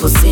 você.